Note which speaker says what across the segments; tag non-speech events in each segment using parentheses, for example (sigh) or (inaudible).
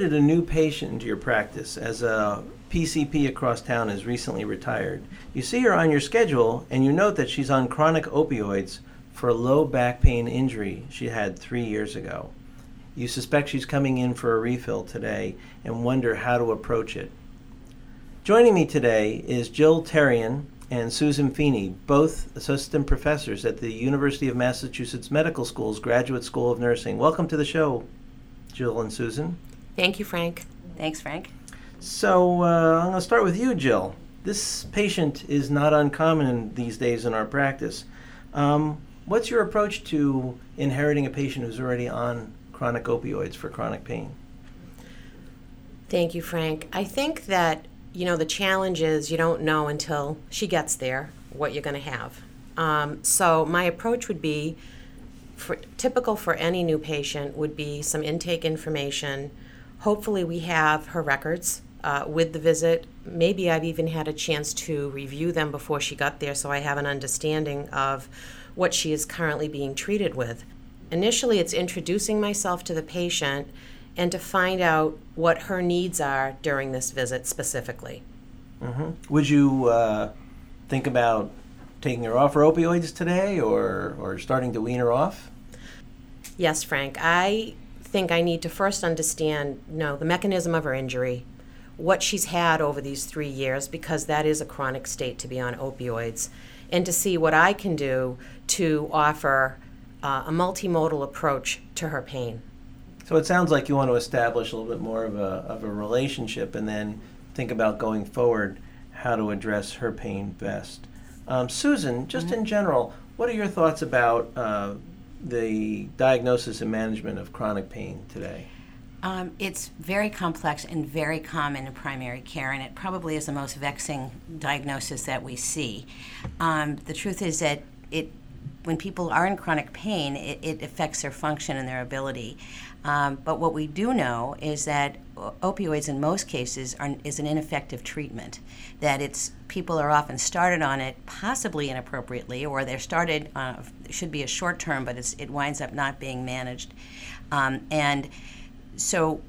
Speaker 1: Inherited a new patient into your practice as a PCP across town has recently retired. You see her on your schedule and you note that she's on chronic opioids for a low back pain injury she had three years ago. You suspect she's coming in for a refill today and wonder how to approach it. Joining me today is Jill Terrien and Susan Feeney, both assistant professors at the University of Massachusetts Medical School's Graduate School of Nursing. Welcome to the show, Jill and Susan.
Speaker 2: Thank you, Frank.
Speaker 3: Thanks, Frank.
Speaker 1: So uh, I'm going to start with you, Jill. This patient is not uncommon these days in our practice. Um, what's your approach to inheriting a patient who's already on chronic opioids for chronic pain?
Speaker 2: Thank you, Frank. I think that, you know, the challenge is you don't know until she gets there what you're going to have. Um, so my approach would be for, typical for any new patient would be some intake information. Hopefully, we have her records uh, with the visit. Maybe I've even had a chance to review them before she got there so I have an understanding of what she is currently being treated with. Initially, it's introducing myself to the patient and to find out what her needs are during this visit specifically.
Speaker 1: Mm-hmm. Would you uh, think about taking her off her opioids today or, or starting to wean her off?
Speaker 2: Yes, Frank. I think I need to first understand you know, the mechanism of her injury, what she's had over these three years, because that is a chronic state to be on opioids, and to see what I can do to offer uh, a multimodal approach to her pain.
Speaker 1: So it sounds like you want to establish a little bit more of a, of a relationship and then think about going forward how to address her pain best. Um, Susan, just mm-hmm. in general, what are your thoughts about uh, the diagnosis and management of chronic pain today?
Speaker 3: Um, it's very complex and very common in primary care, and it probably is the most vexing diagnosis that we see. Um, the truth is that it, when people are in chronic pain, it, it affects their function and their ability. Um, but what we do know is that opioids, in most cases, are, is an ineffective treatment. That it's people are often started on it possibly inappropriately, or they're started uh, should be a short term, but it winds up not being managed, um, and so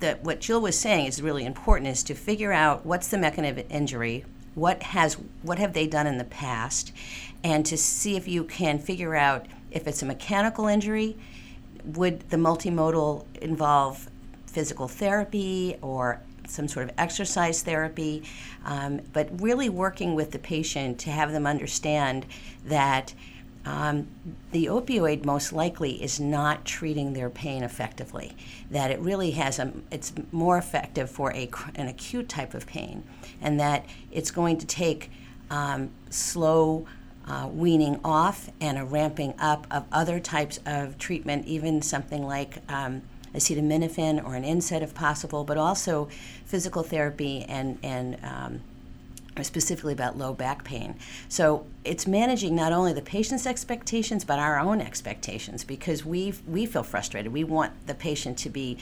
Speaker 3: the, what Jill was saying is really important is to figure out what's the mechanism of injury, what has what have they done in the past, and to see if you can figure out if it's a mechanical injury, would the multimodal involve physical therapy or some sort of exercise therapy, um, but really working with the patient to have them understand that um, the opioid most likely is not treating their pain effectively. That it really has a, it's more effective for a, an acute type of pain, and that it's going to take um, slow uh, weaning off and a ramping up of other types of treatment, even something like um, acetaminophen or an NSAID if possible, but also physical therapy and, and um, specifically about low back pain. So it's managing not only the patient's expectations but our own expectations because we we feel frustrated. We want the patient to be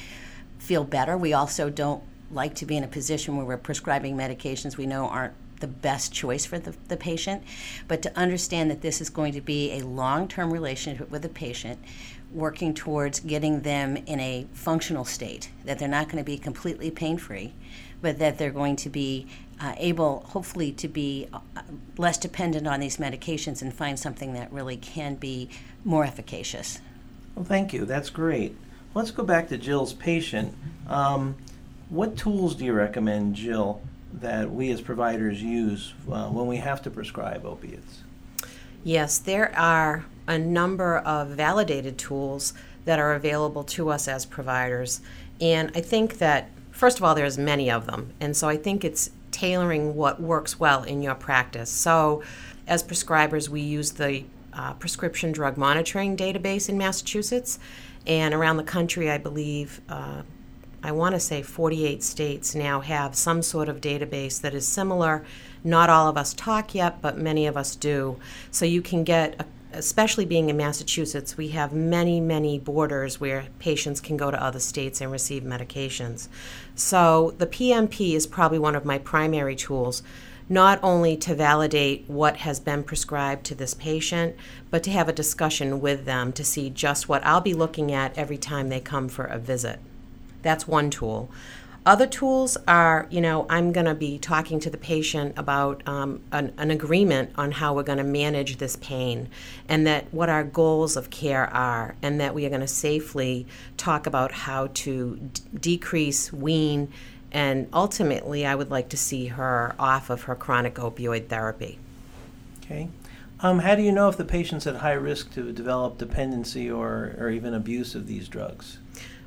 Speaker 3: feel better. We also don't like to be in a position where we're prescribing medications we know aren't the best choice for the, the patient, but to understand that this is going to be a long term relationship with the patient, working towards getting them in a functional state, that they're not going to be completely pain free, but that they're going to be uh, able, hopefully, to be uh, less dependent on these medications and find something that really can be more efficacious.
Speaker 1: Well, thank you. That's great. Let's go back to Jill's patient. Um, what tools do you recommend, Jill, that we as providers use uh, when we have to prescribe opiates?
Speaker 2: Yes, there are a number of validated tools that are available to us as providers. And I think that, first of all, there's many of them. And so I think it's tailoring what works well in your practice. So, as prescribers, we use the uh, prescription drug monitoring database in Massachusetts. And around the country, I believe, uh, I want to say 48 states now have some sort of database that is similar. Not all of us talk yet, but many of us do. So you can get uh, especially being in Massachusetts, we have many, many borders where patients can go to other states and receive medications. So the PMP is probably one of my primary tools, not only to validate what has been prescribed to this patient, but to have a discussion with them to see just what I'll be looking at every time they come for a visit. That's one tool. Other tools are, you know, I'm going to be talking to the patient about um, an, an, agreement on how we're going to manage this pain and that what our goals of care are, and that we are going to safely talk about how to d- decrease, wean, and ultimately, I would like to see her off of her chronic opioid therapy.
Speaker 1: Okay. Um, how do you know if the patient's at high risk to develop dependency or, or even abuse of these drugs?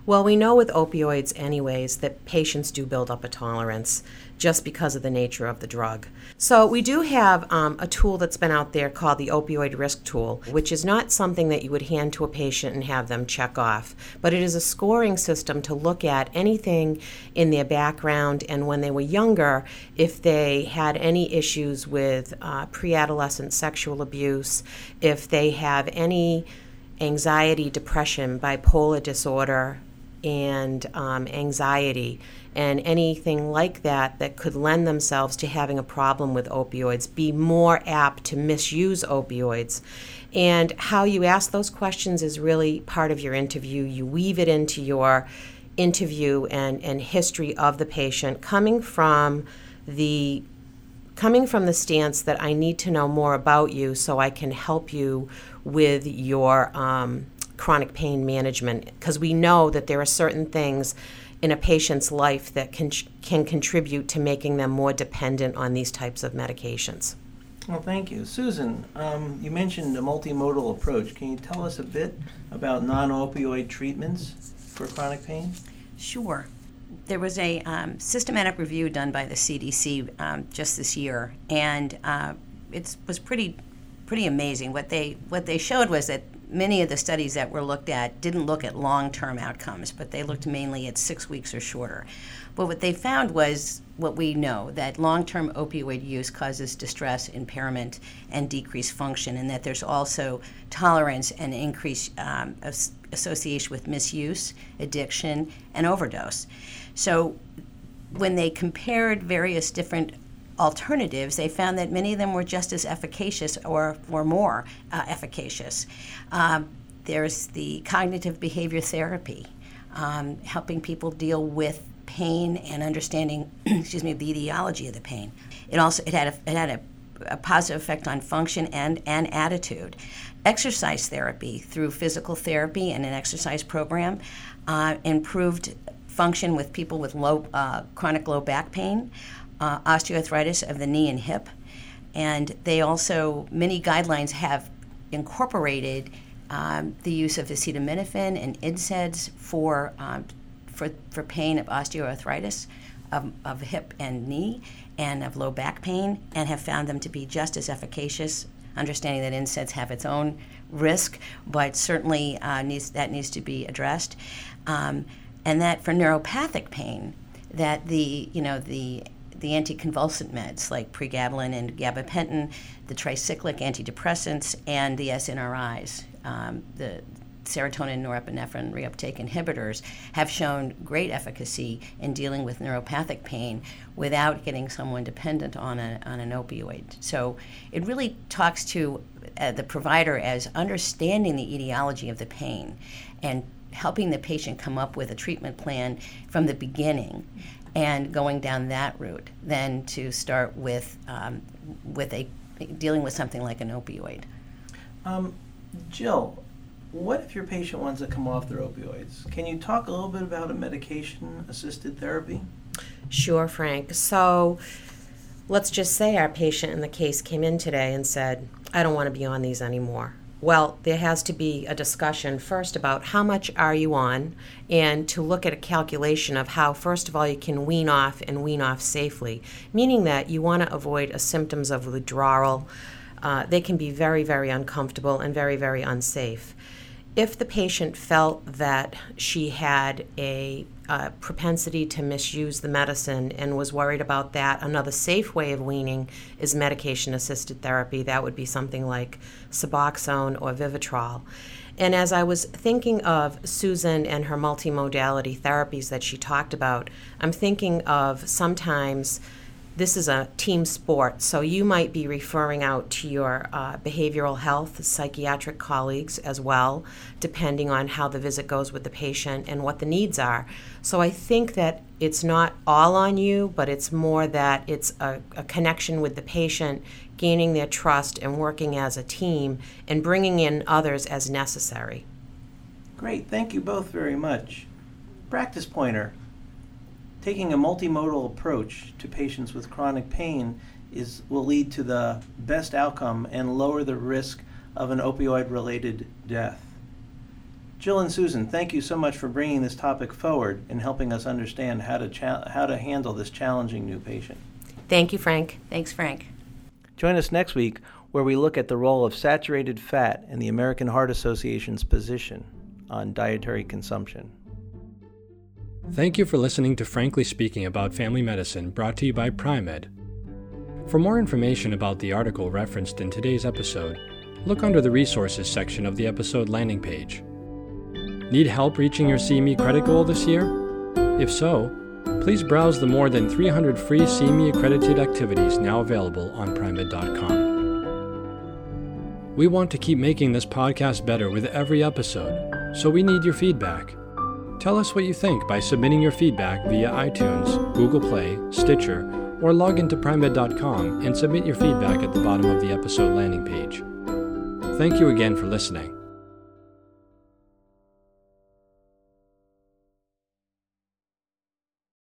Speaker 2: Well, we know with opioids, anyways, that patients do build up a tolerance just because of the nature of the drug. So, we do have um, a tool that's been out there called the Opioid Risk Tool, which is not something that you would hand to a patient and have them check off, but it is a scoring system to look at anything in their background and when they were younger, if they had any issues with uh, pre adolescent sexual abuse, if they have any anxiety, depression, bipolar disorder, and um, anxiety and anything like that that could lend themselves to having a problem with opioids be more apt to misuse opioids. And how you ask those questions is really part of your interview. You weave it into your interview and, and history of the patient coming from the coming from the stance that I need to know more about you so I can help you with your um, chronic pain management because we know that there are certain things in a patient's life that can, can contribute to making them more dependent on these types of medications.
Speaker 1: Well, thank you. Susan, um, you mentioned a multimodal approach. Can you tell us a bit about non opioid treatments for chronic pain?
Speaker 3: Sure. There was a um, systematic review done by the CDC um, just this year, and uh, it was pretty pretty amazing. What they what they showed was that many of the studies that were looked at didn't look at long term outcomes, but they looked mainly at six weeks or shorter. But what they found was what we know that long term opioid use causes distress, impairment, and decreased function, and that there's also tolerance and increased um, association with misuse, addiction, and overdose. So when they compared various different alternatives, they found that many of them were just as efficacious or, or more uh, efficacious. Um, there's the cognitive behavior therapy, um, helping people deal with pain and understanding, (clears throat) excuse me, the etiology of the pain. It also it had a, it had a, a positive effect on function and, and attitude. Exercise therapy through physical therapy and an exercise program uh, improved function with people with low uh, chronic low back pain uh, osteoarthritis of the knee and hip. And they also, many guidelines have incorporated um, the use of acetaminophen and NSAIDs for, um, for, for pain of osteoarthritis of, of hip and knee and of low back pain, and have found them to be just as efficacious. Understanding that NSAIDs have its own risk, but certainly uh, needs, that needs to be addressed. Um, and that for neuropathic pain, that the you know the the anticonvulsant meds like pregabalin and gabapentin, the tricyclic antidepressants, and the SNRIs, um, the serotonin norepinephrine reuptake inhibitors, have shown great efficacy in dealing with neuropathic pain without getting someone dependent on, a, on an opioid. So it really talks to uh, the provider as understanding the etiology of the pain and helping the patient come up with a treatment plan from the beginning and going down that route than to start with um, with a dealing with something like an opioid.
Speaker 1: Um, Jill, what if your patient wants to come off their opioids? Can you talk a little bit about a medication assisted therapy?
Speaker 2: Sure, Frank. So let's just say our patient in the case came in today and said, I don't want to be on these anymore. Well, there has to be a discussion first about how much are you on and to look at a calculation of how first of all you can wean off and wean off safely, meaning that you want to avoid a symptoms of withdrawal, uh, they can be very, very uncomfortable and very, very unsafe. If the patient felt that she had a uh, propensity to misuse the medicine and was worried about that, another safe way of weaning is medication assisted therapy. That would be something like Suboxone or Vivitrol. And as I was thinking of Susan and her multimodality therapies that she talked about, I'm thinking of sometimes this is a team sport, so you might be referring out to your uh, behavioral health, psychiatric colleagues as well, depending on how the visit goes with the patient and what the needs are. So I think that it's not all on you, but it's more that it's a, a connection with the patient, gaining their trust and working as a team, and bringing in others as necessary.
Speaker 1: Great, thank you both very much. Practice pointer. Taking a multimodal approach to patients with chronic pain is, will lead to the best outcome and lower the risk of an opioid related death. Jill and Susan, thank you so much for bringing this topic forward and helping us understand how to, cha- how to handle this challenging new patient.
Speaker 2: Thank you, Frank.
Speaker 3: Thanks, Frank.
Speaker 1: Join us next week where we look at the role of saturated fat in the American Heart Association's position on dietary consumption.
Speaker 4: Thank you for listening to Frankly Speaking About Family Medicine, brought to you by Pri-Med. For more information about the article referenced in today's episode, look under the Resources section of the episode landing page. Need help reaching your CME credit goal this year? If so, please browse the more than 300 free CME accredited activities now available on Pri-Med.com. We want to keep making this podcast better with every episode, so we need your feedback. Tell us what you think by submitting your feedback via iTunes, Google Play, Stitcher, or log into Pri-Med.com and submit your feedback at the bottom of the episode landing page. Thank you again for listening.